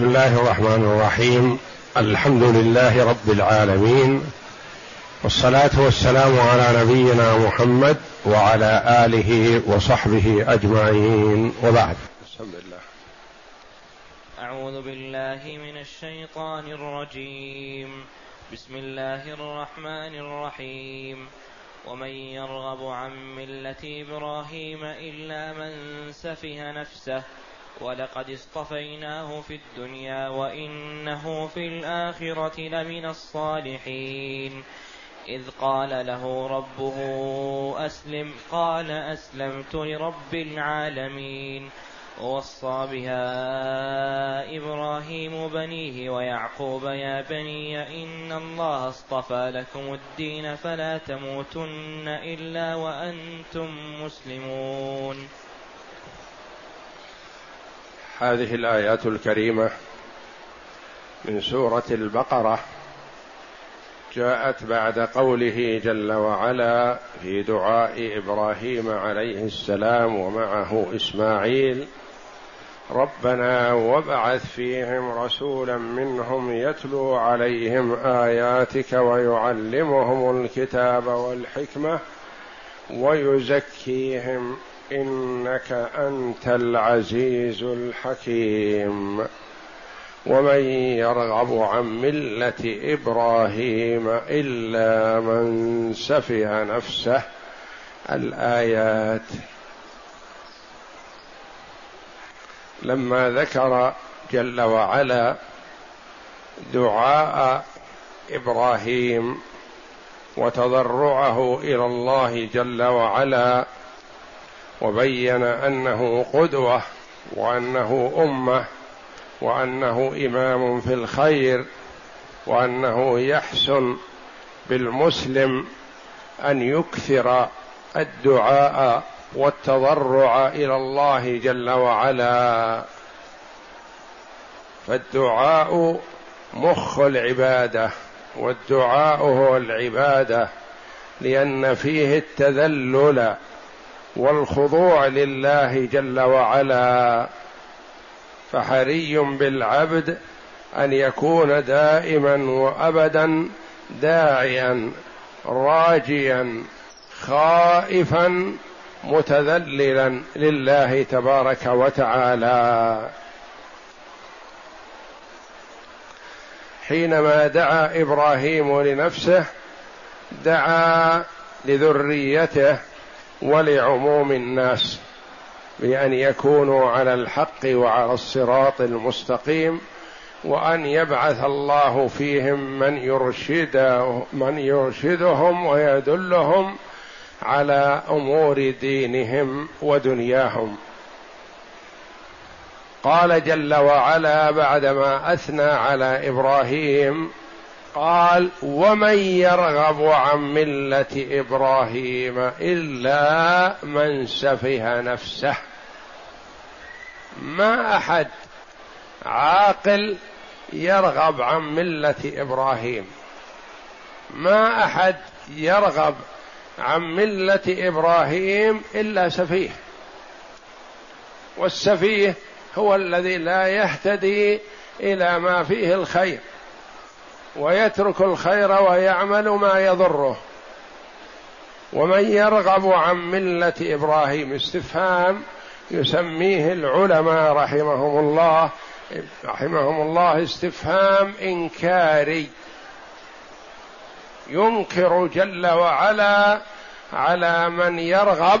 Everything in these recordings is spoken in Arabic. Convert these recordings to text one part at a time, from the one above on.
بسم الله الرحمن الرحيم. الحمد لله رب العالمين. والصلاة والسلام على نبينا محمد وعلى آله وصحبه أجمعين. وبعد. بسم الله أعوذ بالله من الشيطان الرجيم. بسم الله الرحمن الرحيم. ومن يرغب عن ملة إبراهيم إلا من سفه نفسه ولقد اصطفيناه في الدنيا وإنه في الآخرة لمن الصالحين. إذ قال له ربه أسلم قال أسلمت لرب العالمين. ووصى بها إبراهيم بنيه ويعقوب يا بني إن الله اصطفى لكم الدين فلا تموتن إلا وأنتم مسلمون. هذه الآيات الكريمة من سورة البقرة جاءت بعد قوله جل وعلا في دعاء إبراهيم عليه السلام ومعه إسماعيل ربنا وابعث فيهم رسولا منهم يتلو عليهم آياتك ويعلمهم الكتاب والحكمة ويزكيهم إنك أنت العزيز الحكيم. ومن يرغب عن ملة إبراهيم إلا من سفه نفسه الآيات. لما ذكر جل وعلا دعاء إبراهيم وتضرعه إلى الله جل وعلا وبين أنه قدوة وأنه أمة وأنه إمام في الخير وأنه يحسن بالمسلم أن يكثر الدعاء والتضرع إلى الله جل وعلا. فالدعاء مخ العبادة والدعاء هو العبادة لأن فيه التذلل والخضوع لله جل وعلا فحري بالعبد أن يكون دائما وأبدا داعيا راجيا خائفا متذللا لله تبارك وتعالى. حينما دعا إبراهيم لنفسه دعا لذريته ولعموم الناس بأن يكونوا على الحق وعلى الصراط المستقيم وأن يبعث الله فيهم من يرشد من يرشدهم ويدلهم على أمور دينهم ودنياهم. قال جل وعلا بعدما أثنى على إبراهيم قال ومن يرغب عن مله إبراهيم الا من سفه نفسه. ما أحد عاقل يرغب عن ملة إبراهيم. ما أحد يرغب عن ملة إبراهيم إلا سفيه. والسفيه هو الذي لا يهتدي إلى ما فيه الخير. ويترك الخير ويعمل ما يضره. ومن يرغب عن ملة إبراهيم استفهام يسميه العلماء رحمهم الله رحمهم الله استفهام إنكاري. ينكر جل وعلا على من يرغب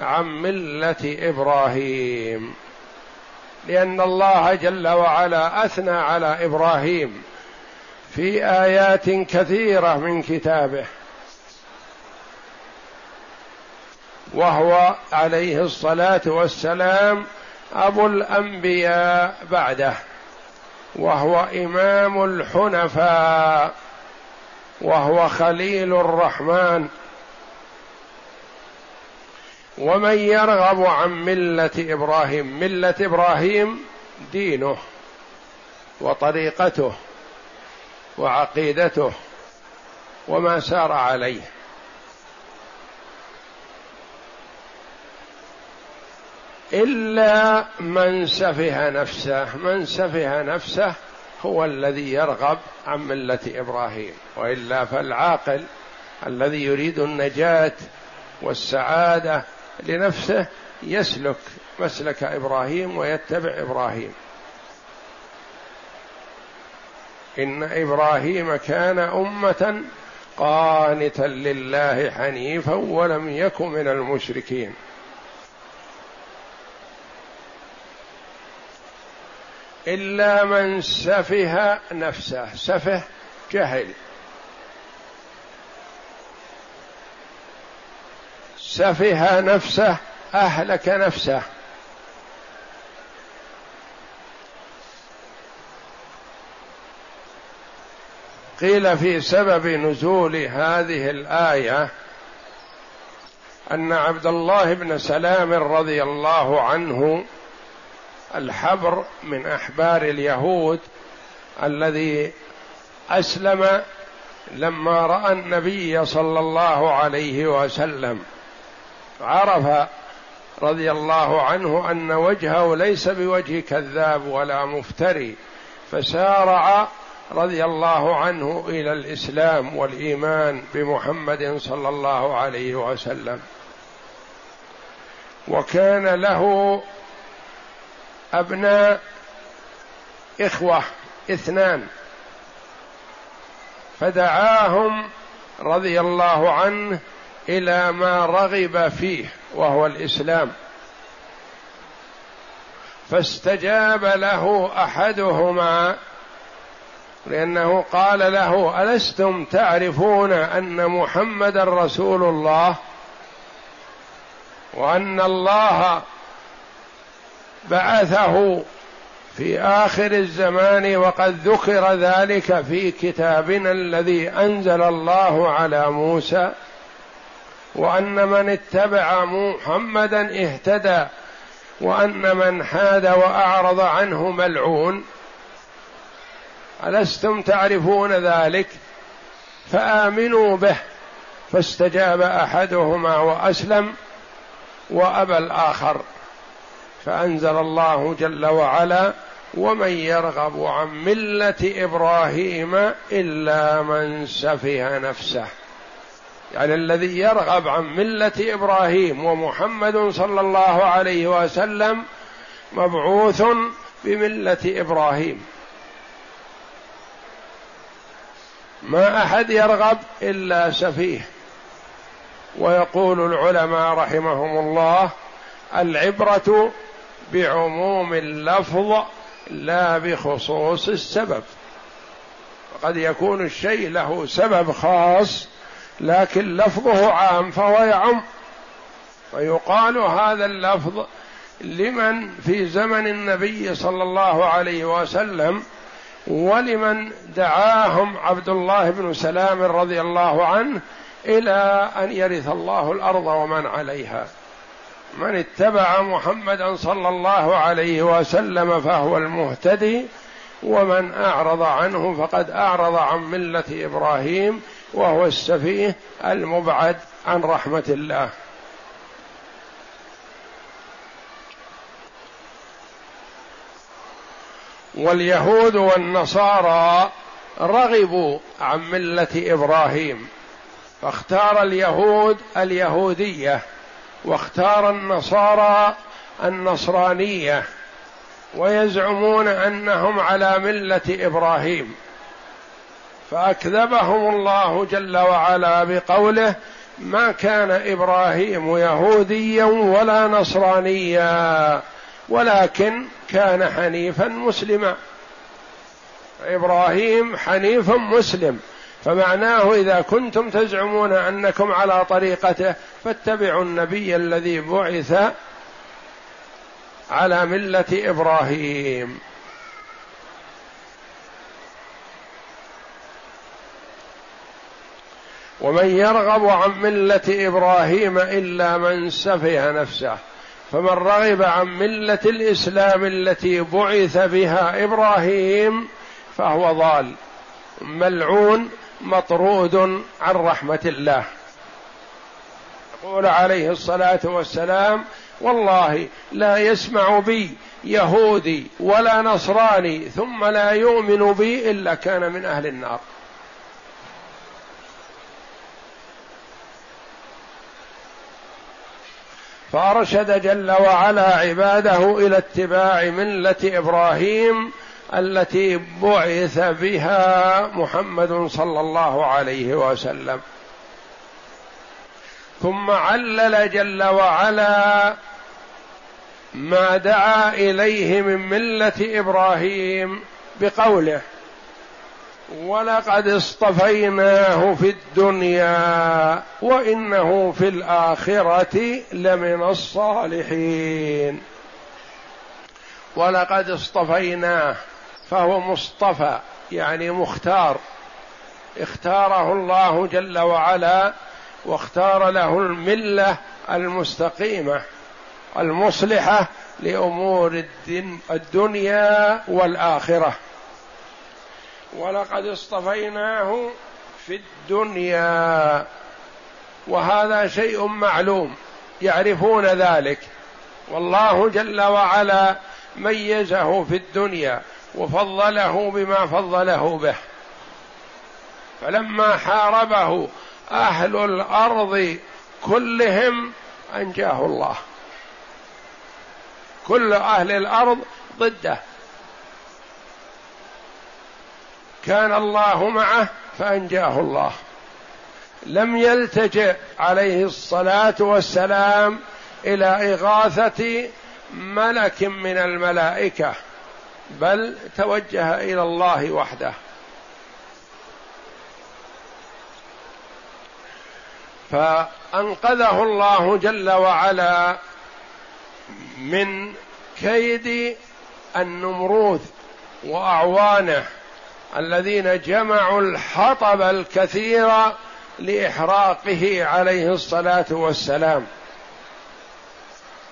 عن ملة إبراهيم. لأن الله جل وعلا أثنى على إبراهيم. في آيات كثيرة من كتابه. وهو عليه الصلاة والسلام أبو الأنبياء بعده. وهو إمام الحنفاء. وهو خليل الرحمن. ومن يرغب عن ملة إبراهيم ملة إبراهيم دينه وطريقته. وعقيدته وما سار عليه. إلا من سفه نفسه من سفه نفسه هو الذي يرغب عن ملة إبراهيم. وإلا فالعاقل الذي يريد النجاة والسعادة لنفسه يسلك مسلك إبراهيم ويتبع إبراهيم. إن إبراهيم كان أمة قانتا لله حنيفا ولم يكن من المشركين. إلا من سفه نفسه سفه جهل. سفه نفسه أهلك نفسه. قيل في سبب نزول هذه الآية أن عبد الله بن سلام رضي الله عنه الحبر من أحبار اليهود الذي أسلم لما رأى النبي صلى الله عليه وسلم. عرف رضي الله عنه أن وجهه ليس بوجه كذاب ولا مفتري فسارع رضي الله عنه إلى الإسلام والإيمان بمحمد صلى الله عليه وسلم. وكان له أبناء إخوة اثنان. فدعاهم رضي الله عنه إلى ما رغب فيه وهو الإسلام. فاستجاب له أحدهما لأنه قال له ألستم تعرفون أن محمدا رسول الله وأن الله بعثه في آخر الزمان وقد ذكر ذلك في كتابنا الذي أنزل الله على موسى وأن من اتبع محمدا اهتدى وأن من حاد وأعرض عنه ملعون ألستم تعرفون ذلك؟ فآمنوا به. فاستجاب أحدهما وأسلم وأبى الآخر. فأنزل الله جل وعلا ومن يرغب عن ملة إبراهيم إلا من سفه نفسه. يعني الذي يرغب عن ملة إبراهيم ومحمد صلى الله عليه وسلم مبعوث بملة إبراهيم. ما أحد يرغب إلا سفيه. ويقول العلماء رحمهم الله العبرة بعموم اللفظ لا بخصوص السبب. قد يكون الشيء له سبب خاص لكن لفظه عام فهو يعم. ويقال هذا اللفظ لمن في زمن النبي صلى الله عليه وسلم ولمن دعاهم عبد الله بن سلام رضي الله عنه إلى أن يرث الله الأرض ومن عليها. من اتبع محمدا صلى الله عليه وسلم فهو المهتدي ومن أعرض عنه فقد أعرض عن ملة إبراهيم وهو السفيه المبعد عن رحمة الله. واليهود والنصارى رغبوا عن ملة إبراهيم فاختار اليهود اليهودية واختار النصارى النصرانية ويزعمون أنهم على ملة إبراهيم. فأكذبهم الله جل وعلا بقوله ما كان إبراهيم يهوديا ولا نصرانيا. ولكن كان حنيفا مسلما. إبراهيم حنيف مسلم. فمعناه إذا كنتم تزعمون أنكم على طريقته فاتبعوا النبي الذي بعث على ملة إبراهيم. ومن يرغب عن ملة إبراهيم إلا من سفه نفسه. فمن رغب عن ملة الإسلام التي بعث بها إبراهيم فهو ضال ملعون مطرود عن رحمة الله. يقول عليه الصلاة والسلام والله لا يسمع بي يهودي ولا نصراني ثم لا يؤمن بي إلا كان من أهل النار. فأرشد جل وعلا عباده إلى اتباع ملة إبراهيم التي بعث بها محمد صلى الله عليه وسلم. ثم علل جل وعلا ما دعا إليه من ملة إبراهيم بقوله ولقد اصطفيناه في الدنيا وإنه في الآخرة لمن الصالحين. ولقد اصطفيناه فهو مصطفى يعني مختار. اختاره الله جل وعلا واختار له الملة المستقيمة المصلحة لأمور الدنيا والآخرة. ولقد اصطفيناه في الدنيا. وهذا شيء معلوم يعرفون ذلك. والله جل وعلا ميزه في الدنيا وفضله بما فضله به. فلما حاربه أهل الأرض كلهم أنجاه الله. كل أهل الأرض ضده. كان الله معه فأنجاه الله. لم يلتجئ عليه الصلاة والسلام إلى إغاثة ملك من الملائكة بل توجه إلى الله وحده. فأنقذه الله جل وعلا من كيد النمروذ وأعوانه. الذين جمعوا الحطب الكثير لإحراقه عليه الصلاة والسلام.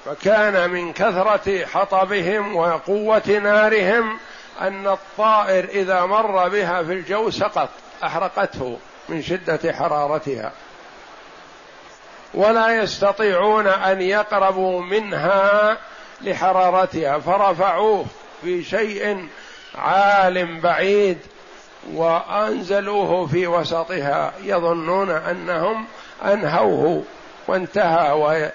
فكان من كثرة حطبهم وقوة نارهم أن الطائر إذا مر بها في الجو سقط أحرقته من شدة حرارتها. ولا يستطيعون أن يقربوا منها لحرارتها فرفعوه في شيء عال بعيد وأنزلوه في وسطها يظنون أنهم أنهوه وانتهى وي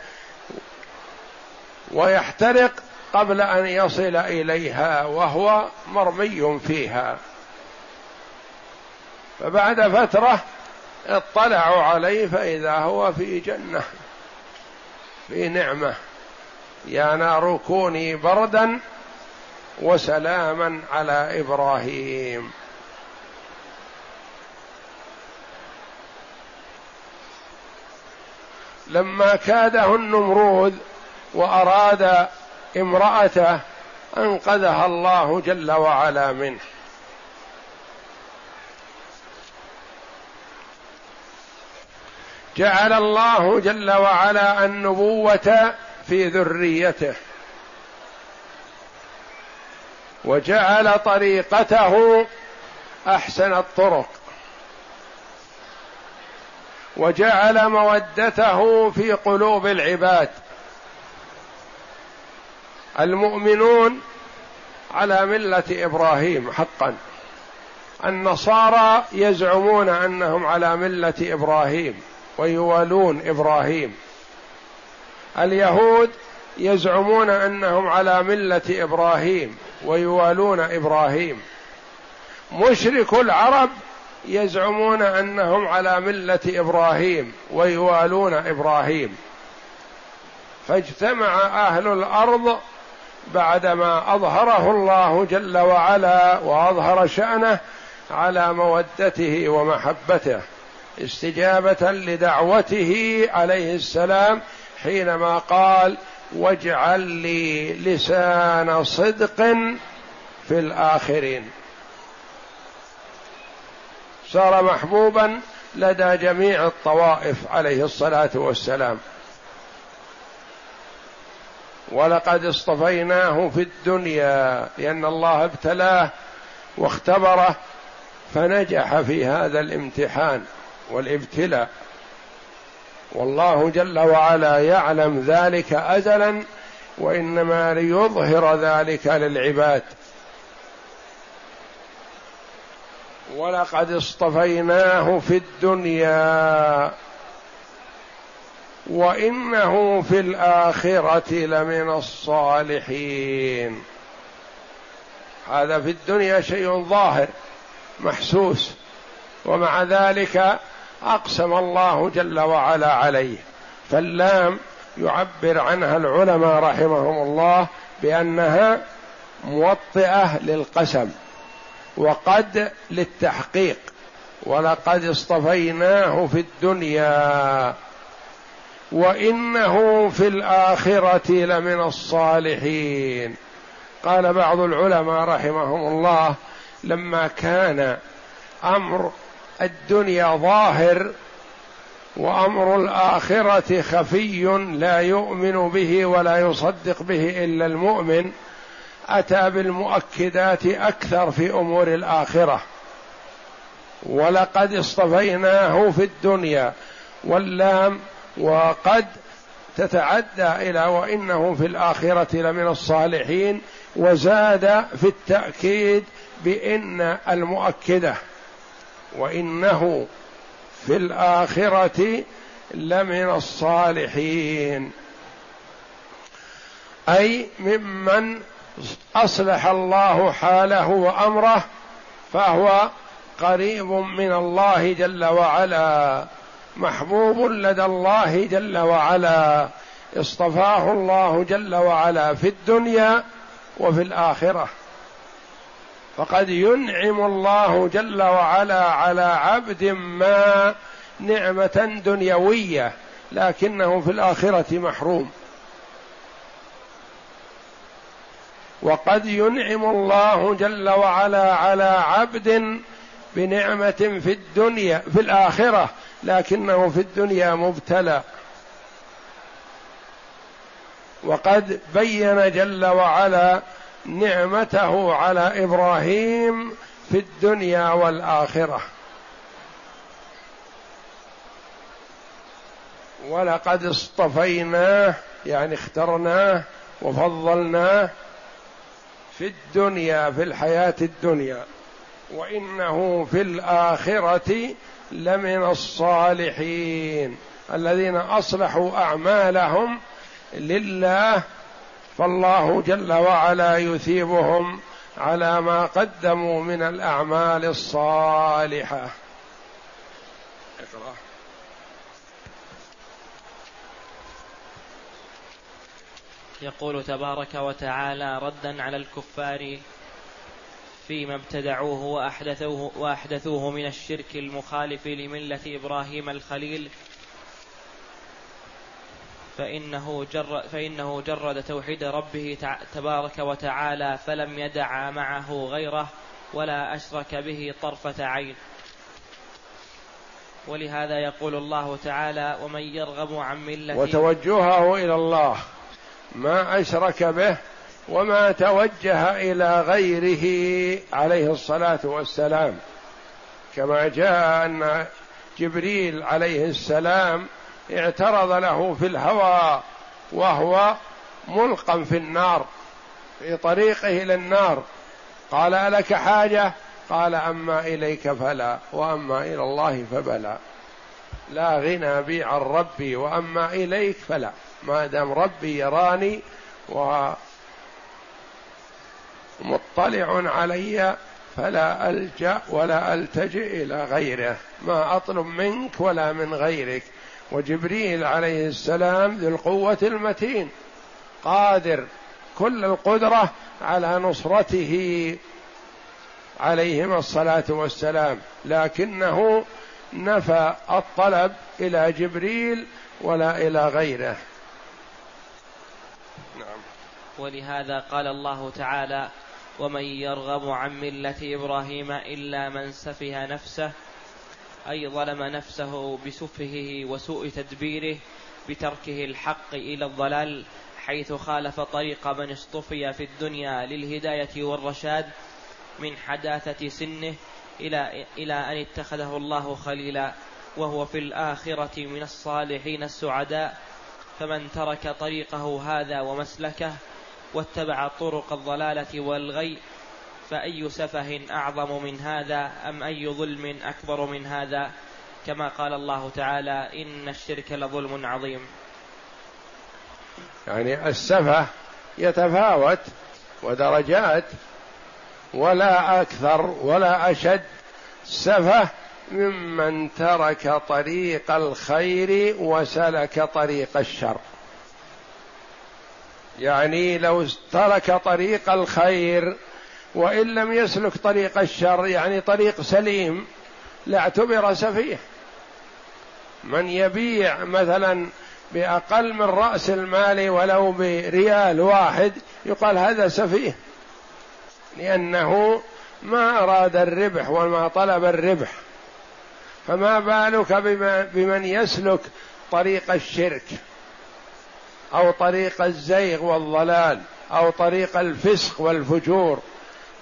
ويحترق قبل أن يصل إليها وهو مرمي فيها. فبعد فترة اطلعوا عليه فإذا هو في جنة في نعمة. يا نار كوني بردا وسلاما على إبراهيم. لما كاده النمرود وأراد امرأته أنقذها الله جل وعلا منه. جعل الله جل وعلا النبوة في ذريته. وجعل طريقته أحسن الطرق. وجعل مودته في قلوب العباد. المؤمنون على ملة إبراهيم حقا. النصارى يزعمون أنهم على ملة إبراهيم ويوالون إبراهيم. اليهود يزعمون أنهم على ملة إبراهيم ويوالون إبراهيم. مشرك العرب يزعمون أنهم على ملة إبراهيم ويوالون إبراهيم. فاجتمع أهل الأرض بعدما أظهره الله جل وعلا وأظهر شأنه على مودته ومحبته استجابة لدعوته عليه السلام حينما قال واجعل لي لسان صدق في الآخرين. صار محبوبا لدى جميع الطوائف عليه الصلاة والسلام. ولقد اصطفيناه في الدنيا لأن الله ابتلاه واختبره فنجح في هذا الامتحان والابتلاء. والله جل وعلا يعلم ذلك ازلا وإنما ليظهر ذلك للعباد. ولقد اصطفيناه في الدنيا وإنه في الآخرة لمن الصالحين. هذا في الدنيا شيء ظاهر محسوس ومع ذلك أقسم الله جل وعلا عليه. فاللام يعبر عنها العلماء رحمهم الله بأنها موطئة للقسم. وقد للتحقيق ولقد اصطفيناه في الدنيا. وإنه في الآخرة لمن الصالحين. قال بعض العلماء رحمهم الله لما كان أمر الدنيا ظاهر وأمر الآخرة خفي لا يؤمن به ولا يصدق به إلا المؤمن أتى بالمؤكدات أكثر في أمور الآخرة. ولقد اصطفيناه في الدنيا واللام وقد تتعدى إلى وإنه في الآخرة لمن الصالحين وزاد في التأكيد بإن المؤكدة وإنه في الآخرة لمن الصالحين. أي ممن أصلح الله حاله وأمره فهو قريب من الله جل وعلا محبوب لدى الله جل وعلا اصطفاه الله جل وعلا في الدنيا وفي الآخرة. فقد ينعم الله جل وعلا على عبد ما نعمة دنيوية لكنه في الآخرة محروم. وقد ينعم الله جل وعلا على عبد بنعمة في الدنيا في الآخرة لكنه في الدنيا مبتلى. وقد بين جل وعلا نعمته على إبراهيم في الدنيا والآخرة. ولقد اصطفيناه يعني اخترناه وفضلناه في الدنيا في الحياة الدنيا وإنه في الآخرة لمن الصالحين الذين أصلحوا أعمالهم لله فالله جل وعلا يثيبهم على ما قدموا من الأعمال الصالحة اقرأ. يقول تبارك وتعالى ردا على الكفار فيما ابتدعوه وأحدثوه, وأحدثوه من الشرك المخالف لملة إبراهيم الخليل. فإنه, جر فإنه جرد توحيد ربه تبارك وتعالى فلم يدع معه غيره ولا أشرك به طرفة عين. ولهذا يقول الله تعالى ومن يرغب عن ملة وتوجهه إلى الله ما أشرك به وما توجه إلى غيره عليه الصلاة والسلام. كما جاء أن جبريل عليه السلام اعترض له في الهوى وهو ملقا في النار في طريقه إلى النار. قال ألك حاجة؟ قال أما إليك فلا وأما إلى الله فبلى. لا غنى بي عن ربي وأما إليك فلا. ما دام ربي يراني و مطلع علي فلا ألجأ ولا ألتجئ إلى غيره. ما أطلب منك ولا من غيرك. وجبريل عليه السلام ذو القوة المتين. قادر كل القدرة على نصرته عليهما الصلاة والسلام. لكنه نفى الطلب إلى جبريل ولا إلى غيره. ولهذا قال الله تعالى ومن يرغب عن ملة إبراهيم إلا من سفه نفسه أي ظلم نفسه بسفهه وسوء تدبيره بتركه الحق إلى الضلال حيث خالف طريق من اصطفي في الدنيا للهداية والرشاد من حداثة سنه إلى إلى أن اتخذه الله خليلا وهو في الآخرة من الصالحين السعداء فمن ترك طريقه هذا ومسلكه واتبع طرق الضلالة والغي فأي سفه أعظم من هذا أم أي ظلم أكبر من هذا؟ كما قال الله تعالى إن الشرك لظلم عظيم. يعني السفه يتفاوت ودرجات ولا أكثر ولا أشد. سفه ممن ترك طريق الخير وسلك طريق الشر. يعني لو ترك طريق الخير وإن لم يسلك طريق الشر يعني طريق سليم لاعتبر سفيه. من يبيع مثلا بأقل من رأس المال ولو بريال واحد يقال هذا سفيه. لأنه ما أراد الربح وما طلب الربح. فما بالك بمن يسلك طريق الشرك؟ أو طريق الزيغ والضلال أو طريق الفسق والفجور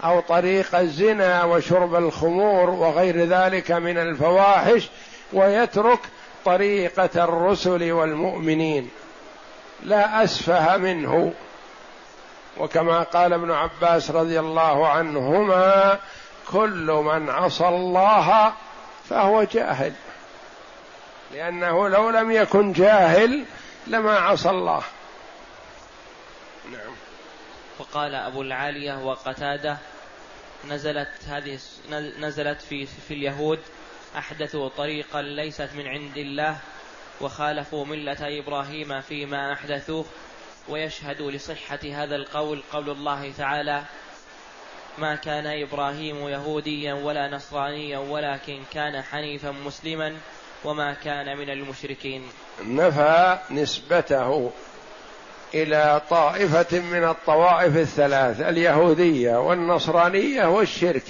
أو طريق الزنا وشرب الخمور وغير ذلك من الفواحش ويترك طريقة الرسل والمؤمنين. لا أسفه منه. وكما قال ابن عباس رضي الله عنهما كل من عصى الله فهو جاهل لأنه لو لم يكن جاهل لما عصى الله. نعم. وقال أبو العالية وقتادة نزلت هذه نزلت في في اليهود أحدثوا طريقا ليست من عند الله وخالفوا ملة إبراهيم فيما أحدثوه ويشهد لصحة هذا القول قول الله تعالى ما كان إبراهيم يهوديا ولا نصرانيا ولكن كان حنيفا مسلما وما كان من المشركين. نفى نسبته إلى طائفة من الطوائف الثلاث اليهودية والنصرانية والشرك.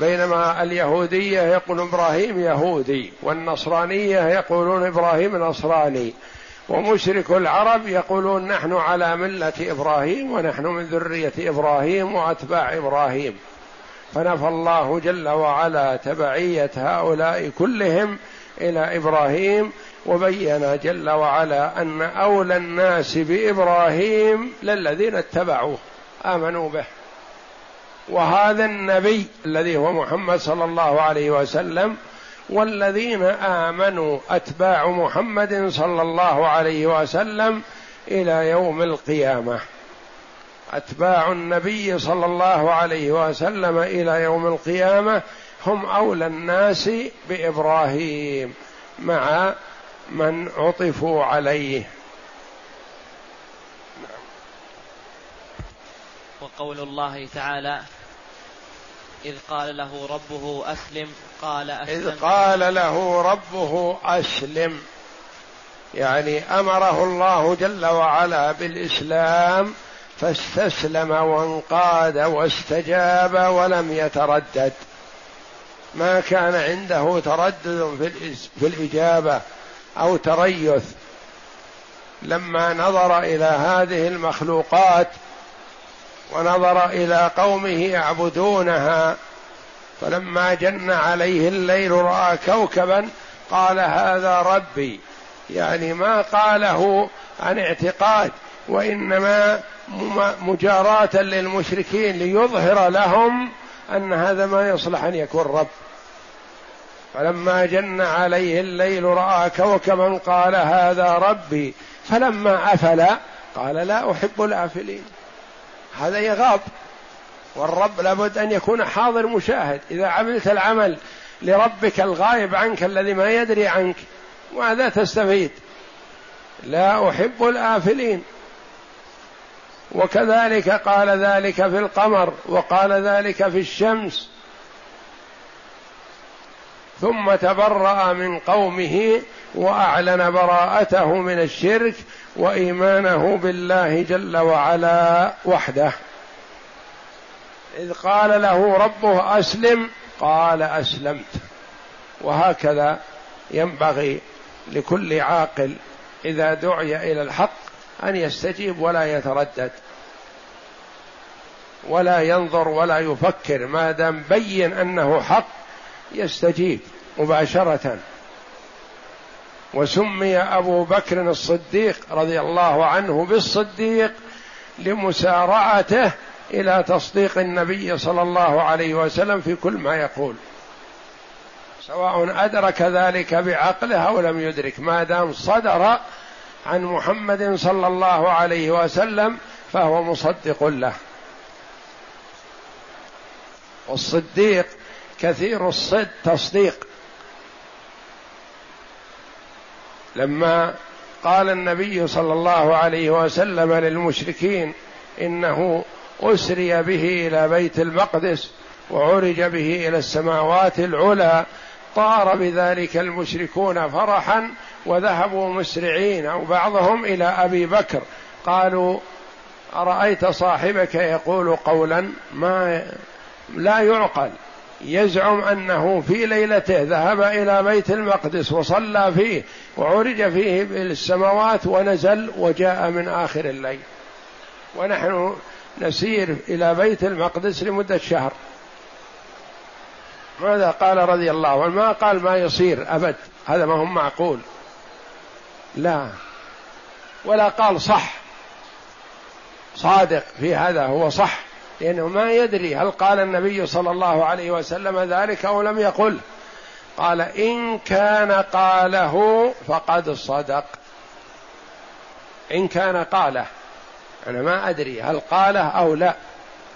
بينما اليهودية يقول إبراهيم يهودي والنصرانية يقولون إبراهيم نصراني ومشرك العرب يقولون نحن على ملة إبراهيم ونحن من ذرية إبراهيم وأتباع إبراهيم. فنفى الله جل وعلا تبعية هؤلاء كلهم إلى إبراهيم وبين جل وعلا أن أولى الناس بإبراهيم للذين اتبعوه آمنوا به. وهذا النبي الذي هو محمد صلى الله عليه وسلم والذين آمنوا أتباع محمد صلى الله عليه وسلم إلى يوم القيامة. أتباع النبي صلى الله عليه وسلم إلى يوم القيامة هم أولى الناس بإبراهيم مع من عطفوا عليه. وقول الله تعالى إذ قال له ربه أسلم قال أسلم. إذ قال له ربه أسلم. يعني أمره الله جل وعلا بالإسلام فاستسلم وانقاد واستجاب ولم يتردد. ما كان عنده تردد في الإجابة أو تريث. لما نظر إلى هذه المخلوقات ونظر إلى قومه يعبدونها فلما جن عليه الليل رأى كوكبا قال هذا ربي. يعني ما قاله عن اعتقاد وإنما مجاراة للمشركين ليظهر لهم أن هذا ما يصلح أن يكون رب. فلما جن عليه الليل رأى كوكبا قال هذا ربي. فلما أفل قال لا أحب الآفلين. هذا يغاب. والرب لابد أن يكون حاضر مشاهد. إذا عملت العمل لربك الغائب عنك الذي ما يدري عنك ماذا تستفيد؟ لا أحب الآفلين. وكذلك قال ذلك في القمر وقال ذلك في الشمس. ثم تبرأ من قومه وأعلن براءته من الشرك وإيمانه بالله جل وعلا وحده. إذ قال له ربه أسلم قال أسلمت. وهكذا ينبغي لكل عاقل إذا دعي إلى الحق أن يستجيب ولا يتردد ولا ينظر ولا يفكر ما دام بين أنه حق يستجيب مباشرة. وسمي أبو بكر الصديق رضي الله عنه بالصديق لمسارعته إلى تصديق النبي صلى الله عليه وسلم في كل ما يقول. سواء أدرك ذلك بعقله أو لم يدرك ما دام صدر عن محمد صلى الله عليه وسلم فهو مصدق له. والصديق كثير الصد تصديق. لما قال النبي صلى الله عليه وسلم للمشركين إنه أسري به إلى بيت المقدس وعرج به إلى السماوات العلى طار بذلك المشركون فرحا وذهبوا مسرعين أو بعضهم إلى أبي بكر. قالوا أرأيت صاحبك يقول قولا ما لا يعقل. يزعم أنه في ليلته ذهب إلى بيت المقدس وصلى فيه وعرج فيه بالسماوات ونزل وجاء من آخر الليل. ونحن نسير إلى بيت المقدس لمدة شهر. ماذا قال رضي الله عنه؟ ما قال ما يصير أبد. هذا ما هو معقول. لا. ولا قال صح. صادق في هذا هو صح. لأنه ما يدري هل قال النبي صلى الله عليه وسلم ذلك أو لم يقل. قال إن كان قاله فقد صدق. إن كان قاله. أنا ما أدري هل قاله أو لا.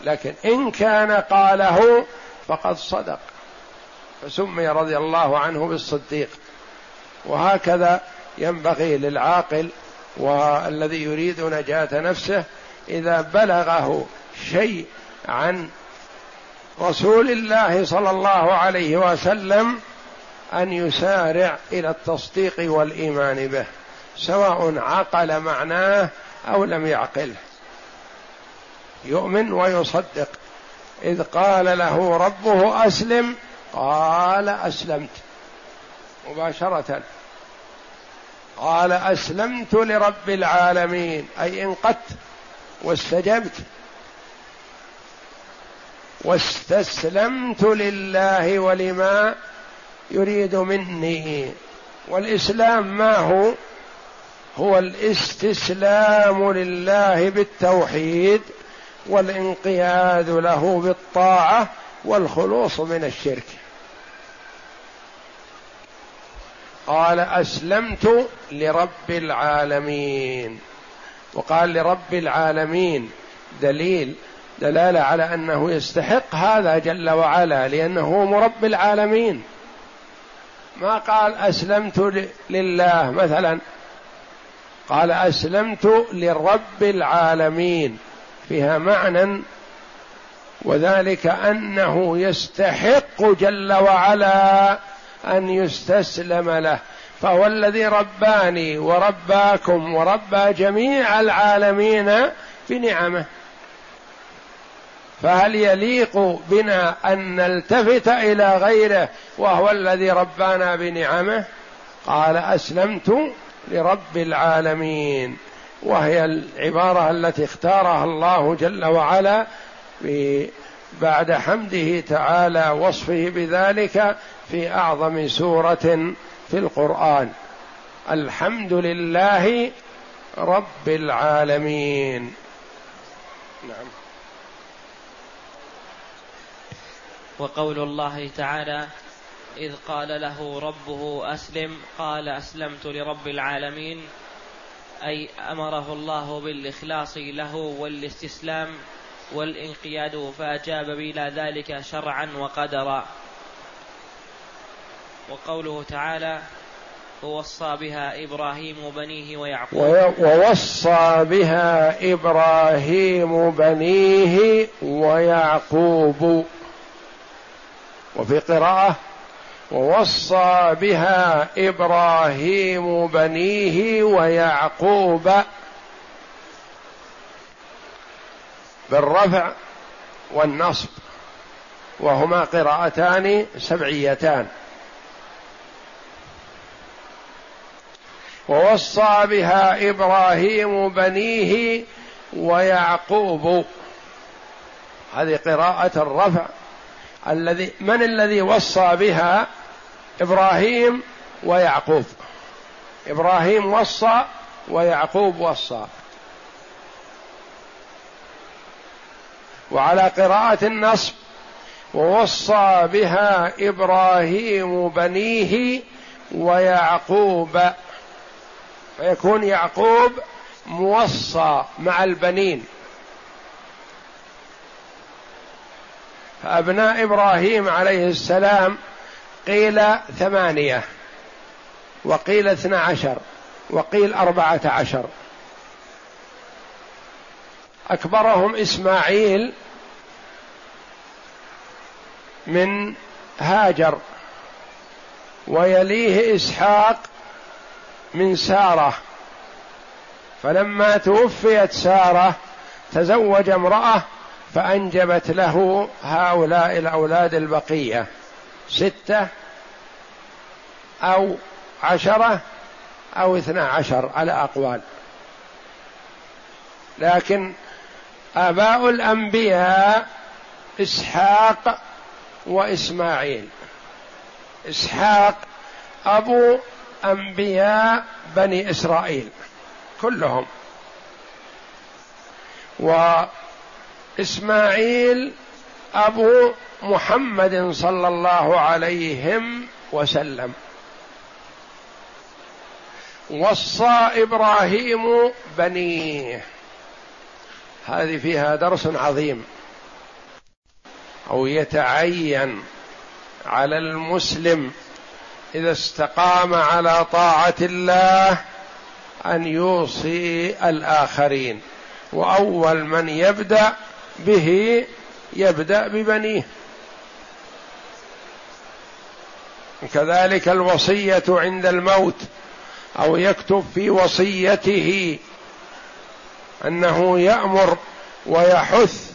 لكن إن كان قاله فقد صدق. فسمي رضي الله عنه بالصديق. وهكذا ينبغي للعاقل والذي يريد نجاة نفسه إذا بلغه شيء عن رسول الله صلى الله عليه وسلم أن يسارع إلى التصديق والإيمان به سواء عقل معناه أو لم يعقله يؤمن ويصدق. إذ قال له ربه أسلم قال أسلمت. مباشرة. قال أسلمت لرب العالمين أي انقدت واستجبت. واستسلمت لله ولما يريد مني. والإسلام ما هو؟ هو الاستسلام لله بالتوحيد والانقياد له بالطاعة والخلوص من الشرك. قال أسلمت لرب العالمين. وقال لرب العالمين دليل دلالة على أنه يستحق هذا جل وعلا لأنه هو مرب العالمين. ما قال أسلمت لله مثلا قال أسلمت لرب العالمين. فيها معنى وذلك أنه يستحق جل وعلا أن يستسلم له. فهو الذي رباني ورباكم وربى جميع العالمين بنعمه. فهل يليق بنا أن نلتفت إلى غيره وهو الذي ربانا بنعمه؟ قال أسلمت لرب العالمين. وهي العبارة التي اختارها الله جل وعلا بعد حمده تعالى وصفه بذلك في أعظم سورة في القرآن. الحمد لله رب العالمين. نعم. وقول الله تعالى إذ قال له ربه أسلم قال أسلمت لرب العالمين أي أمره الله بالإخلاص له والإستسلام والانقياد فأجاب بلا ذلك شرعا وقدرا. وقوله تعالى ووصى بها إبراهيم بنيه ويعقوب. ووصى بها إبراهيم بنيه ويعقوب. وفي قراءة ووصى بها إبراهيم بنيه ويعقوب. بالرفع والنصب وهما قراءتان سبعيتان. ووصى بها إبراهيم بنيه ويعقوب. هذه قراءة الرفع الذي من الذي وصى بها إبراهيم ويعقوب؟ إبراهيم وصى ويعقوب وصى. وعلى قراءة النصب ووصى بها إبراهيم بنيه ويعقوب فيكون يعقوب موصى مع البنين. فأبناء إبراهيم عليه السلام قيل ثمانية وقيل اثنا عشر وقيل أربعة عشر. أكبرهم إسماعيل من هاجر ويليه إسحاق من سارة. فلما توفيت سارة تزوج امرأة فأنجبت له هؤلاء الأولاد البقية ستة أو عشرة أو اثنا عشر على أقوال. لكن آباء الأنبياء إسحاق وإسماعيل. إسحاق أبو أنبياء بني إسرائيل كلهم. وإسماعيل أبو محمد صلى الله عليهم وسلم. وصى إبراهيم بنيه. هذه فيها درس عظيم. أو يتعين على المسلم إذا استقام على طاعة الله أن يوصي الآخرين. وأول من يبدأ به يبدأ ببنيه. كذلك الوصية عند الموت أو يكتب في وصيته أنه يأمر ويحث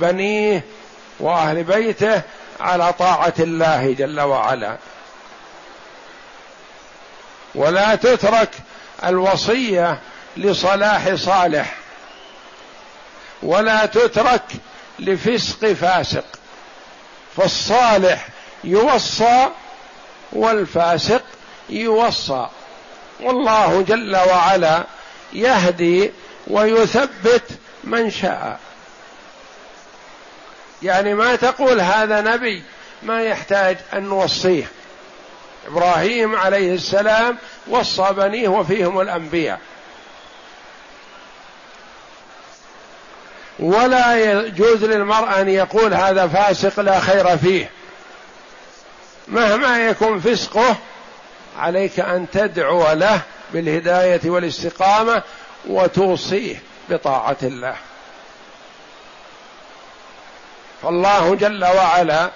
بنيه وأهل بيته على طاعة الله جل وعلا. ولا تترك الوصية لصلاح صالح. ولا تترك لفسق فاسق. فالصالح يوصى والفاسق يوصى. والله جل وعلا يهدي ويثبت من شاء. يعني ما تقول هذا نبي ما يحتاج أن نوصيه. إبراهيم عليه السلام وصى بنيه وفيهم الأنبياء. ولا يجوز للمرء أن يقول هذا فاسق لا خير فيه. مهما يكون فسقه عليك أن تدعو له بالهداية والاستقامة وتوصيه بطاعة الله. فالله جل وعلا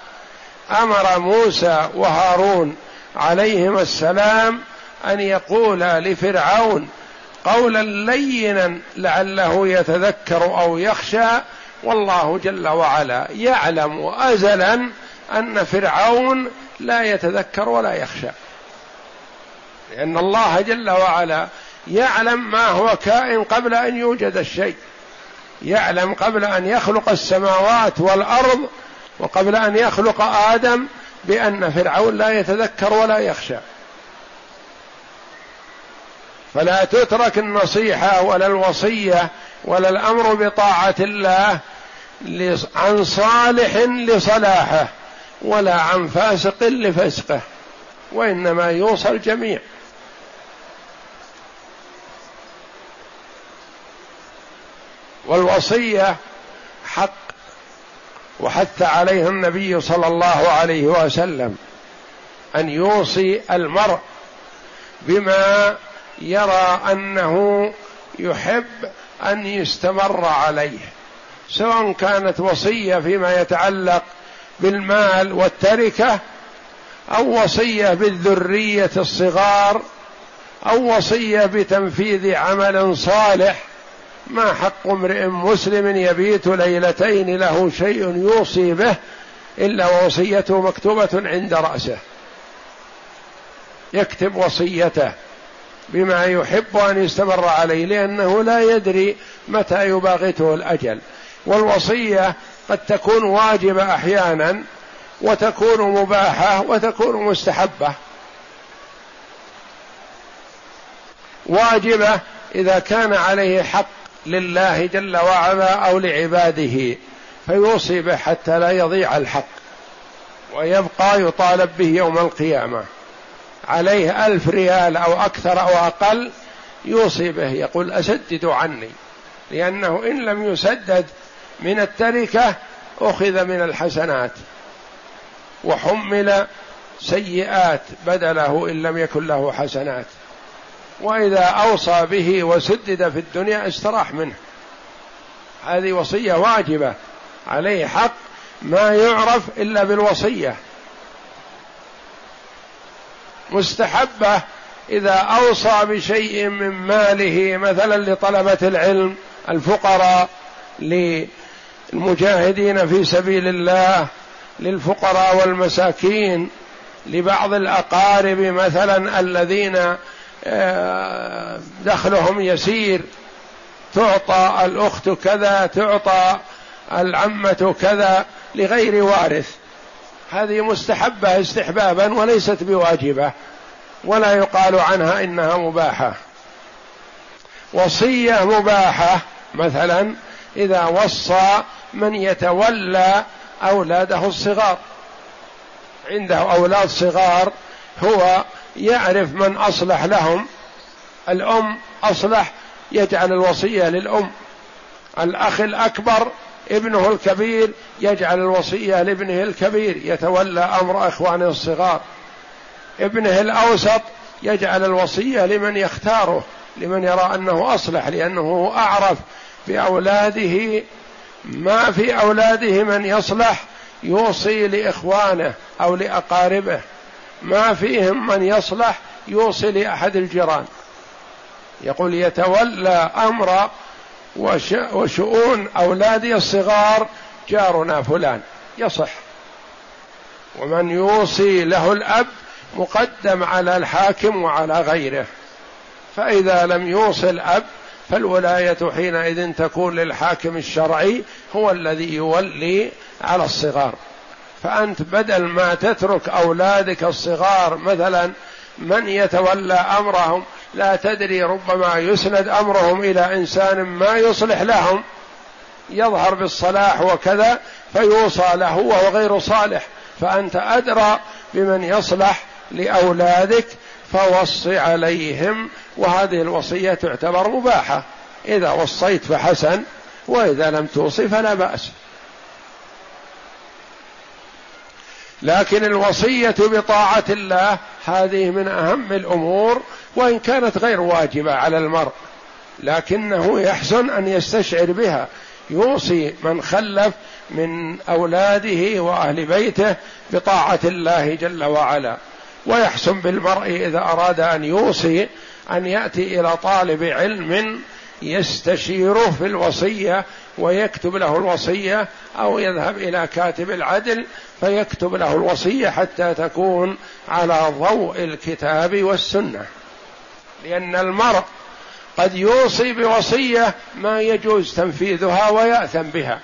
أمر موسى وهارون عليهما السلام أن يقولا لفرعون قولا لينا لعله يتذكر أو يخشى. والله جل وعلا يعلم أزلا أن فرعون لا يتذكر ولا يخشى. لأن الله جل وعلا يعلم ما هو كائن قبل أن يوجد الشيء. يعلم قبل أن يخلق السماوات والأرض وقبل أن يخلق آدم بأن فرعون لا يتذكر ولا يخشى. فلا تترك النصيحة ولا الوصية ولا الأمر بطاعة الله عن صالح لصلاحه ولا عن فاسق لفسقه وإنما يوصى الجميع. والوصية حق وحث عليه النبي صلى الله عليه وسلم أن يوصي المرء بما يرى أنه يحب أن يستمر عليه سواء كانت وصية فيما يتعلق بالمال والتركة أو وصية بالذرية الصغار أو وصية بتنفيذ عمل صالح ما حق امرئ مسلم يبيت ليلتين له شيء يوصي به إلا ووصيته مكتوبة عند رأسه. يكتب وصيته بما يحب أن يستمر عليه لأنه لا يدري متى يباغته الأجل. والوصية قد تكون واجبة أحيانا وتكون مباحة وتكون مستحبة. واجبة إذا كان عليه حق لله جل وعلا أو لعباده فيوصي به حتى لا يضيع الحق ويبقى يطالب به يوم القيامة. عليه ألف ريال أو أكثر أو أقل يوصي به يقول أسددوا عني لأنه إن لم يسدد من التركة أخذ من الحسنات وحمل سيئات بدله إن لم يكن له حسنات. وإذا أوصى به وسدد في الدنيا استراح منه. هذه وصية واجبة. عليه حق ما يعرف إلا بالوصية. مستحبة إذا أوصى بشيء من ماله مثلا لطلبة العلم الفقراء للمجاهدين في سبيل الله للفقراء والمساكين لبعض الأقارب مثلا الذين دخلهم يسير تعطى الأخت كذا تعطى العمة كذا لغير وارث. هذه مستحبة استحبابا وليست بواجبة ولا يقال عنها إنها مباحة. وصية مباحة مثلا إذا وصى من يتولى أولاده الصغار. عنده أولاد صغار هو يعرف من أصلح لهم. الأم أصلح يجعل الوصية للأم. الأخ الأكبر ابنه الكبير يجعل الوصية لابنه الكبير. يتولى أمر إخوانه الصغار. ابنه الأوسط يجعل الوصية لمن يختاره لمن يرى أنه أصلح لأنه أعرف بأولاده. ما في أولاده من يصلح يوصي لإخوانه أو لأقاربه. ما فيهم من يصلح يوصي لأحد الجيران. يقول يتولى أمر وشؤون أولادي الصغار جارنا فلان. يصح. ومن يوصي له الأب مقدم على الحاكم وعلى غيره. فإذا لم يوصي الأب فالولاية حينئذ تكون للحاكم الشرعي هو الذي يولي على الصغار. فأنت بدل ما تترك أولادك الصغار مثلا من يتولى أمرهم لا تدري ربما يسند أمرهم إلى إنسان ما يصلح لهم. يظهر بالصلاح وكذا فيوصى له وهو غير صالح. فأنت أدرى بمن يصلح لأولادك فوص عليهم. وهذه الوصية تعتبر مباحة. إذا وصيت فحسن وإذا لم توصي فلا بأس. لكن الوصية بطاعة الله هذه من أهم الأمور وإن كانت غير واجبة على المرء لكنه يحسن أن يستشعر بها يوصي من خلف من أولاده وأهل بيته بطاعة الله جل وعلا ويحسن بالمرء إذا أراد أن يوصي أن يأتي إلى طالب علم يستشيره في الوصية ويكتب له الوصية أو يذهب إلى كاتب العدل فيكتب له الوصية حتى تكون على ضوء الكتاب والسنة. لأن المرء قد يوصي بوصية ما يجوز تنفيذها ويأثم بها.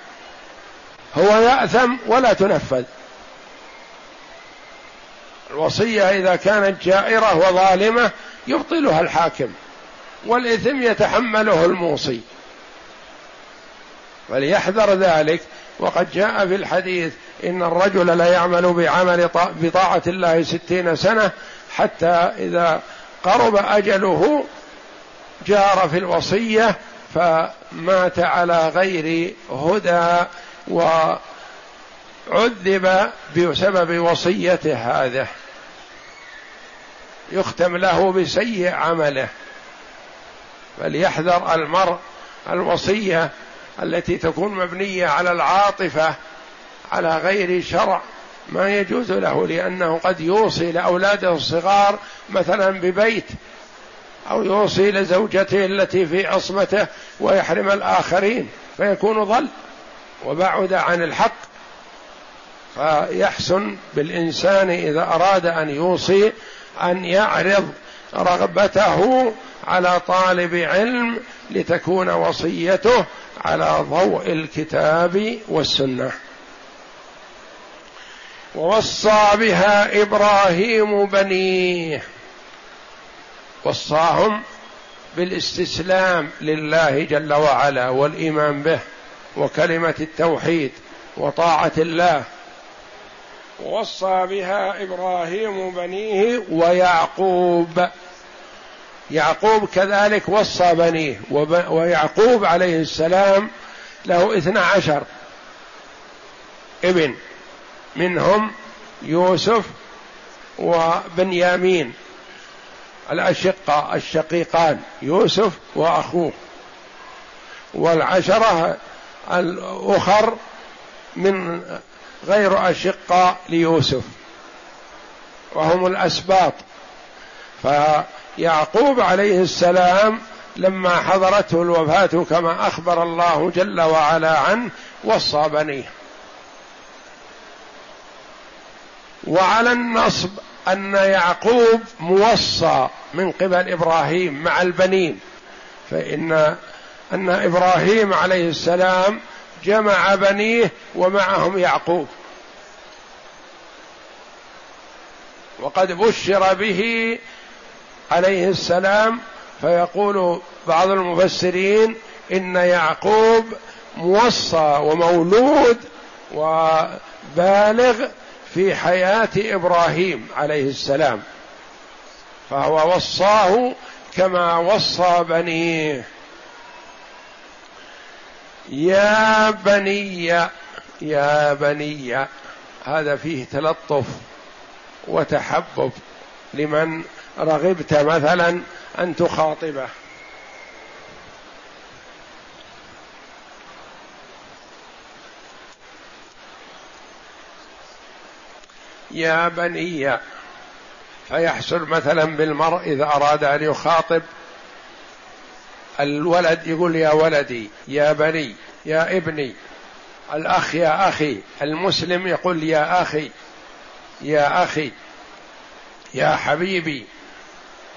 هو يأثم ولا تنفذ. الوصية إذا كانت جائرة وظالمة يبطلها الحاكم والإثم يتحمله الموصي. فليحذر ذلك. وقد جاء في الحديث إن الرجل لا يعمل بعمل بطاعة الله ستين سنة حتى إذا قرب أجله جار في الوصية فمات على غير هدى وعذب بسبب وصيته هذه يختم له بسيء عمله. فليحذر المرء الوصية التي تكون مبنية على العاطفة على غير شرع. ما يجوز له لأنه قد يوصي لأولاده الصغار مثلا ببيت أو يوصي لزوجته التي في عصمته ويحرم الآخرين فيكون ضل وبعد عن الحق. فيحسن بالإنسان إذا أراد أن يوصي أن يعرض رغبته على طالب علم لتكون وصيته على ضوء الكتاب والسنة. ووصى بها إبراهيم بنيه. وصاهم بالاستسلام لله جل وعلا والإيمان به وكلمة التوحيد وطاعة الله. وصى بها إبراهيم بنيه ويعقوب. يعقوب كذلك وصى بنيه ويعقوب عليه السلام له اثنا عشر ابن منهم يوسف وبنيامين الأشقة الشقيقان يوسف وأخوه. والعشرة الأخر من غير أشقة ليوسف وهم الأسباط. فيعقوب عليه السلام لما حضرته الوفاة كما أخبر الله جل وعلا عنه وصى بنيه وعلى النصب أن يعقوب موصى من قبل إبراهيم مع البنين فإن أن إبراهيم عليه السلام جمع بنيه ومعهم يعقوب. وقد بشر به عليه السلام فيقول بعض المفسرين إن يعقوب موصى ومولود وبالغ في حياة إبراهيم عليه السلام فهو وصاه كما وصى بنيه يا بني يا بني هذا فيه تلطف وتحبب لمن رغبت مثلا أن تخاطبه. يا بني فيحصل مثلا بالمرء إذا أراد أن يخاطب الولد يقول يا ولدي يا بني يا ابني الأخ يا أخي المسلم يقول يا أخي يا أخي يا حبيبي.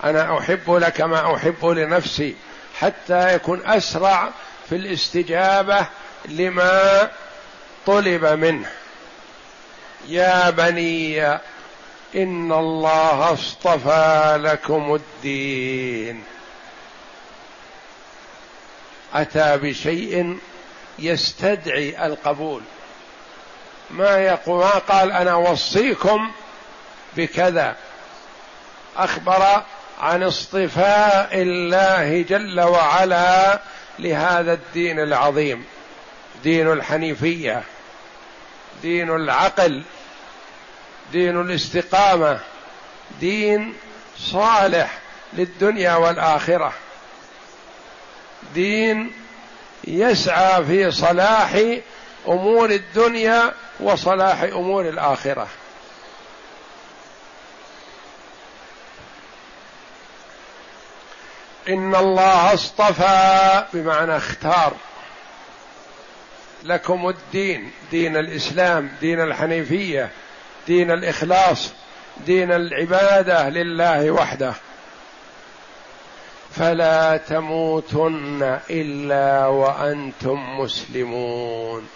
أنا أحب لك ما أحب لنفسي حتى يكون أسرع في الاستجابة لما طلب منه. يا بني إن الله اصطفى لكم الدين. أتى بشيء يستدعي القبول. ما يقول ما قال أنا أوصيكم بكذا. أخبر عن اصطفاء الله جل وعلا لهذا الدين العظيم. دين الحنيفية دين العقل دين الاستقامة دين صالح للدنيا والآخرة. دين يسعى في صلاح أمور الدنيا وصلاح أمور الآخرة. إن الله اصطفى بمعنى اختار. لكم الدين دين الإسلام دين الحنيفية دين الإخلاص دين العبادة لله وحده. فلا تموتن إلا وأنتم مسلمون.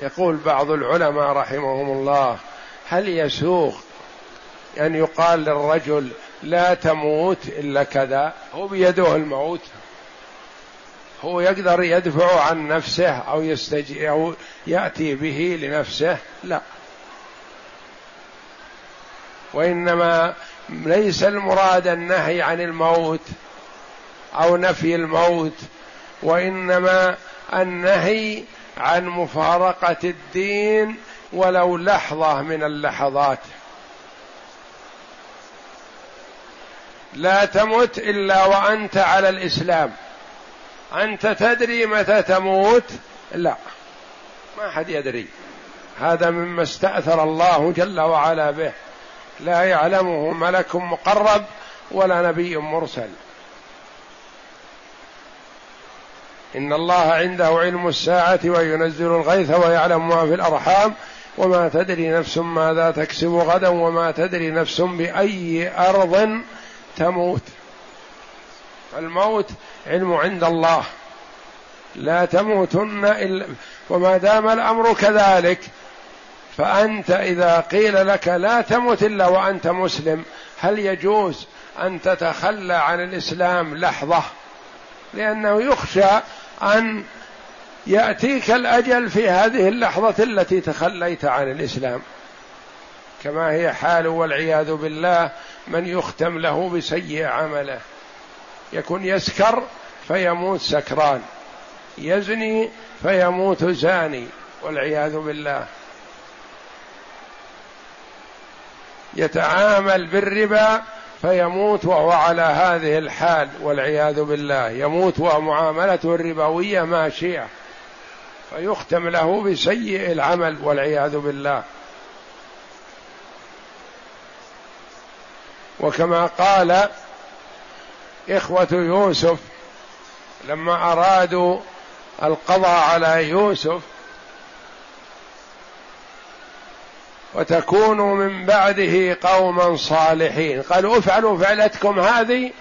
يقول بعض العلماء رحمهم الله هل يسوغ أن يقال للرجل لا تموت إلا كذا. هو بيده الموت. هو يقدر يدفع عن نفسه أو يستجي أو يأتي به لنفسه. لا. وإنما ليس المراد النهي عن الموت أو نفي الموت وإنما النهي عن مفارقة الدين ولو لحظة من اللحظات. لا تمت إلا وأنت على الإسلام. أنت تدري متى تموت؟ لا. ما حد يدري. هذا مما استأثر الله جل وعلا به. لا يعلمه ملك مقرب ولا نبي مرسل. إن الله عنده علم الساعة وينزل الغيث ويعلم ما في الأرحام. وما تدري نفس ماذا تكسب غدا وما تدري نفس بأي أرض تموت. الموت علم عند الله. لا تموتن إلا وما دام الأمر كذلك فأنت إذا قيل لك لا تمت إلا وأنت مسلم هل يجوز أن تتخلى عن الإسلام لحظة؟ لأنه يخشى أن يأتيك الأجل في هذه اللحظة التي تخليت عن الإسلام. كما هي حال والعياذ بالله من يختم له بسيء عمله. يكون يسكر فيموت سكران. يزني فيموت زاني والعياذ بالله. يتعامل بالربا فيموت وهو على هذه الحال والعياذ بالله. يموت ومعاملته الربويه ماشية. فيختم له بسيء العمل والعياذ بالله. وكما قال إخوة يوسف لما أرادوا القضاء على يوسف وتكونوا من بعده قوما صالحين. قالوا افعلوا فعلتكم هذه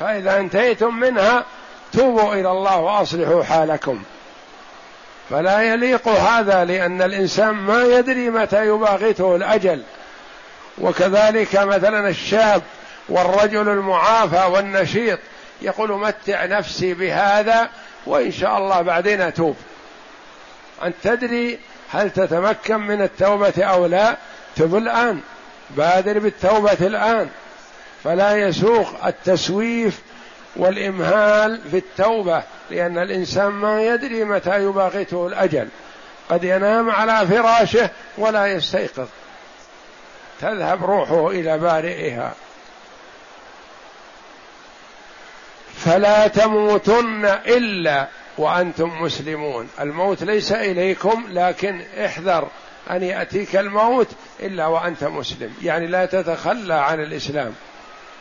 فإذا انتهيتم منها توبوا إلى الله وأصلحوا حالكم. فلا يليق هذا لأن الإنسان ما يدري متى يباغته الأجل. وكذلك مثلا الشاب والرجل المعافى والنشيط يقول متع نفسي بهذا وإن شاء الله بعدين أتوب. أن تدري هل تتمكن من التوبة أو لا؟ تب الآن. بادر بالتوبة الآن. فلا يسوق التسويف والإمهال في التوبة لأن الإنسان ما يدري متى يباغته الأجل. قد ينام على فراشه ولا يستيقظ. تذهب روحه إلى بارئها. فلا تموتن إلا وأنتم مسلمون. الموت ليس إليكم لكن احذر أن يأتيك الموت إلا وأنت مسلم. يعني لا تتخلى عن الإسلام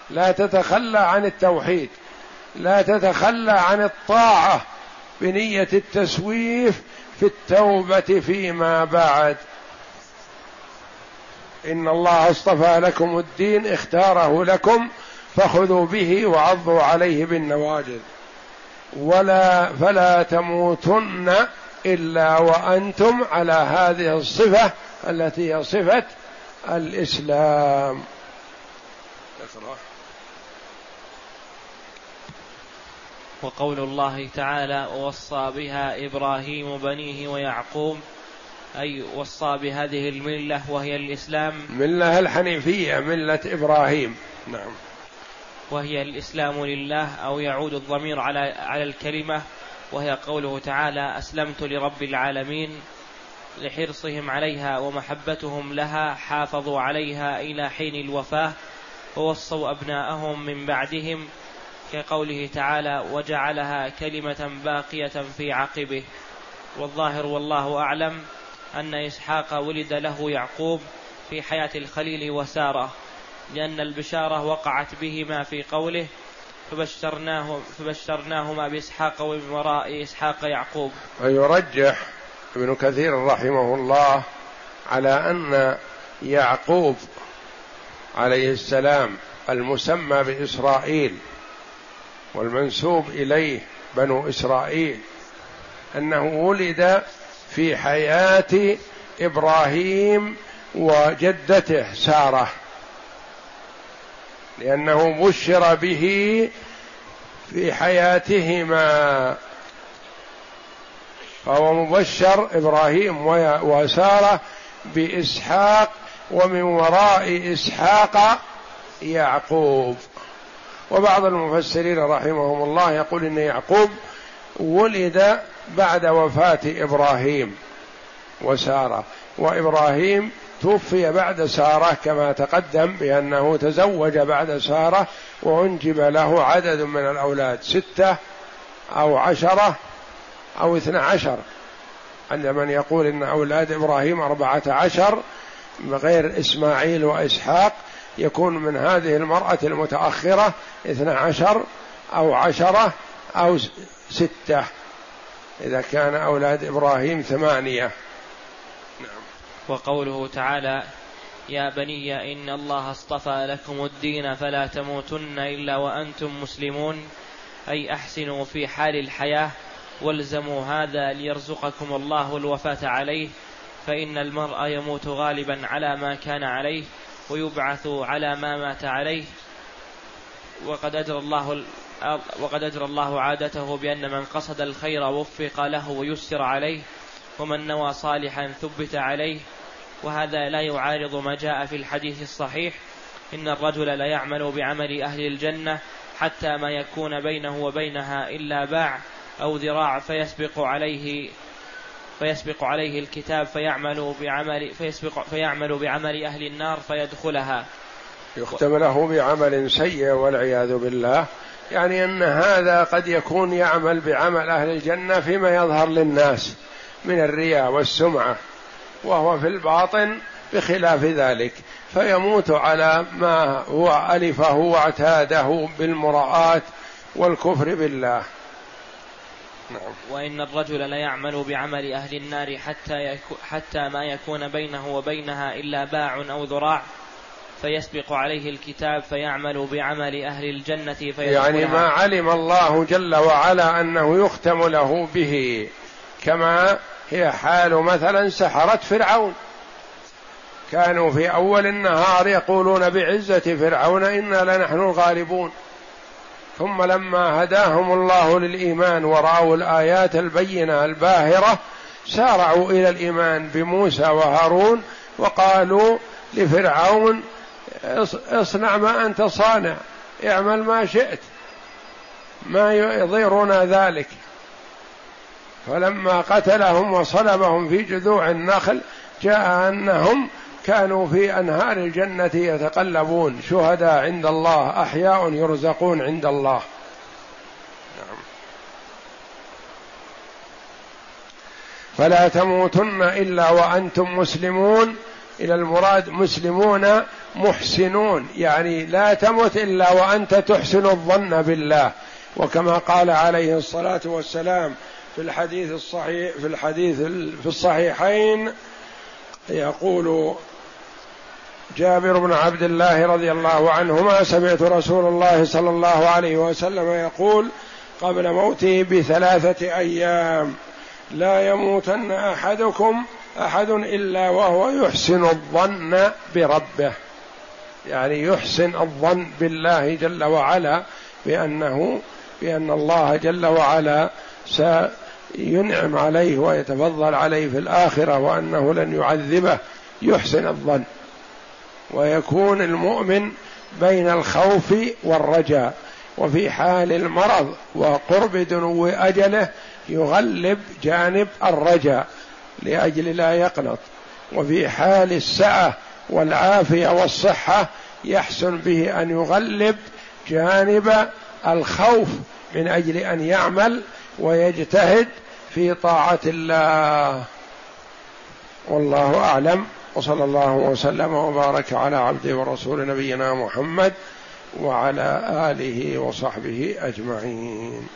لا تتخلى عن التوحيد لا تتخلى عن الطاعة بنية التسويف في التوبة فيما بعد. إن الله اصطفى لكم الدين اختاره لكم فخذوا به وعضوا عليه بالنواجذ. ولا فلا تموتن إلا وأنتم على هذه الصفة التي هي صفة الإسلام. وقول الله تعالى ووصى بها إبراهيم بنيه ويعقوب أي وصى بهذه الملة وهي الإسلام. ملة الحنيفية ملة إبراهيم. نعم. وهي الإسلام لله أو يعود الضمير على على الكلمة وهي قوله تعالى أسلمت لرب العالمين لحرصهم عليها ومحبتهم لها حافظوا عليها إلى حين الوفاة ووصوا أبناءهم من بعدهم كقوله تعالى وجعلها كلمة باقية في عقبه. والظاهر والله أعلم أن إسحاق ولد له يعقوب في حياة الخليل وسارة لأن البشارة وقعت بهما في قوله فبشرناه فبشرناهما بإسحاق ومن وراء إسحاق يعقوب. ويرجح ابن كثير رحمه الله على أن يعقوب عليه السلام المسمى بإسرائيل والمنسوب إليه بنو إسرائيل أنه ولد في حياة إبراهيم وجدته سارة. لأنه بشر به في حياتهما. فهو مبشر إبراهيم وسارة بإسحاق ومن وراء إسحاق يعقوب. وبعض المفسرين رحمهم الله يقول إن يعقوب ولد بعد وفاة إبراهيم وسارة. وإبراهيم توفي بعد سارة كما تقدم بأنه تزوج بعد سارة وأنجب له عدد من الأولاد ستة أو عشرة أو اثنى عشر. عند من يقول إن أولاد إبراهيم أربعة عشر غير إسماعيل وإسحاق يكون من هذه المرأة المتأخرة اثنى عشر أو عشرة أو ستة. إذا كان أولاد إبراهيم ثمانية. وقوله تعالى يا بني إن الله اصطفى لكم الدين فلا تموتن إلا وأنتم مسلمون. أي أحسنوا في حال الحياة والزموا هذا ليرزقكم الله الوفاة عليه. فإن المرء يموت غالبا على ما كان عليه ويبعث على ما مات عليه. وقد أجرى الله وقد أجرى الله عادته بأن من قصد الخير وفق له ويسر عليه ومن نوى صالحا ثبت عليه. وهذا لا يعارض ما جاء في الحديث الصحيح إن الرجل لا يعمل بعمل أهل الجنة حتى ما يكون بينه وبينها إلا باع أو ذراع فيسبق عليه فيسبق عليه الكتاب فيعمل بعمل فيسبق فيعمل بعمل أهل النار فيدخلها. يختم له بعمل سيء والعياذ بالله. يعني أن هذا قد يكون يعمل بعمل أهل الجنة فيما يظهر للناس من الرياء والسمعة وهو في الباطن بخلاف ذلك فيموت على ما هو ألفه واعتاده بالمراءات والكفر بالله نعم. وإن الرجل ليعمل بعمل أهل النار حتى حتى ما يكون بينه وبينها إلا باع أو ذراع فيسبق عليه الكتاب فيعمل بعمل أهل الجنة يعني ما علم الله جل وعلا أنه يختم له به كما هي حال مثلا سحرة فرعون. كانوا في أول النهار يقولون بعزة فرعون إنا لنحن الغالبون. ثم لما هداهم الله للإيمان ورأوا الآيات البينة الباهرة سارعوا إلى الإيمان بموسى وهارون وقالوا لفرعون اصنع ما أنت صانع اعمل ما شئت ما يضيرنا ذلك. فلما قتلهم وصلبهم في جذوع النخل جاء أنهم كانوا في أنهار الجنة يتقلبون. شهداء عند الله أحياء يرزقون عند الله. نعم. فلا تموتن إلا وأنتم مسلمون. إلى المراد مسلمون محسنون. يعني لا تمت إلا وأنت تحسن الظن بالله. وكما قال عليه الصلاة والسلام في الحديث الصحيح في الحديث في الصحيحين يقول جابر بن عبد الله رضي الله عنهما سمعت رسول الله صلى الله عليه وسلم يقول قبل موته بثلاثة أيام لا يموتن أحدكم أحد إلا وهو يحسن الظن بربه. يعني يحسن الظن بالله جل وعلا بأنه بأن الله جل وعلا سينعم عليه ويتفضل عليه في الآخرة وأنه لن يعذبه. يحسن الظن. ويكون المؤمن بين الخوف والرجاء. وفي حال المرض وقرب دنو أجله يغلب جانب الرجاء. لأجل لا يقنط وفي حال السعة والعافية والصحة يحسن به أن يغلب جانب الخوف من أجل أن يعمل ويجتهد في طاعة الله. والله أعلم. وصلى الله وسلم وبارك على عبده ورسول نبينا محمد وعلى آله وصحبه أجمعين.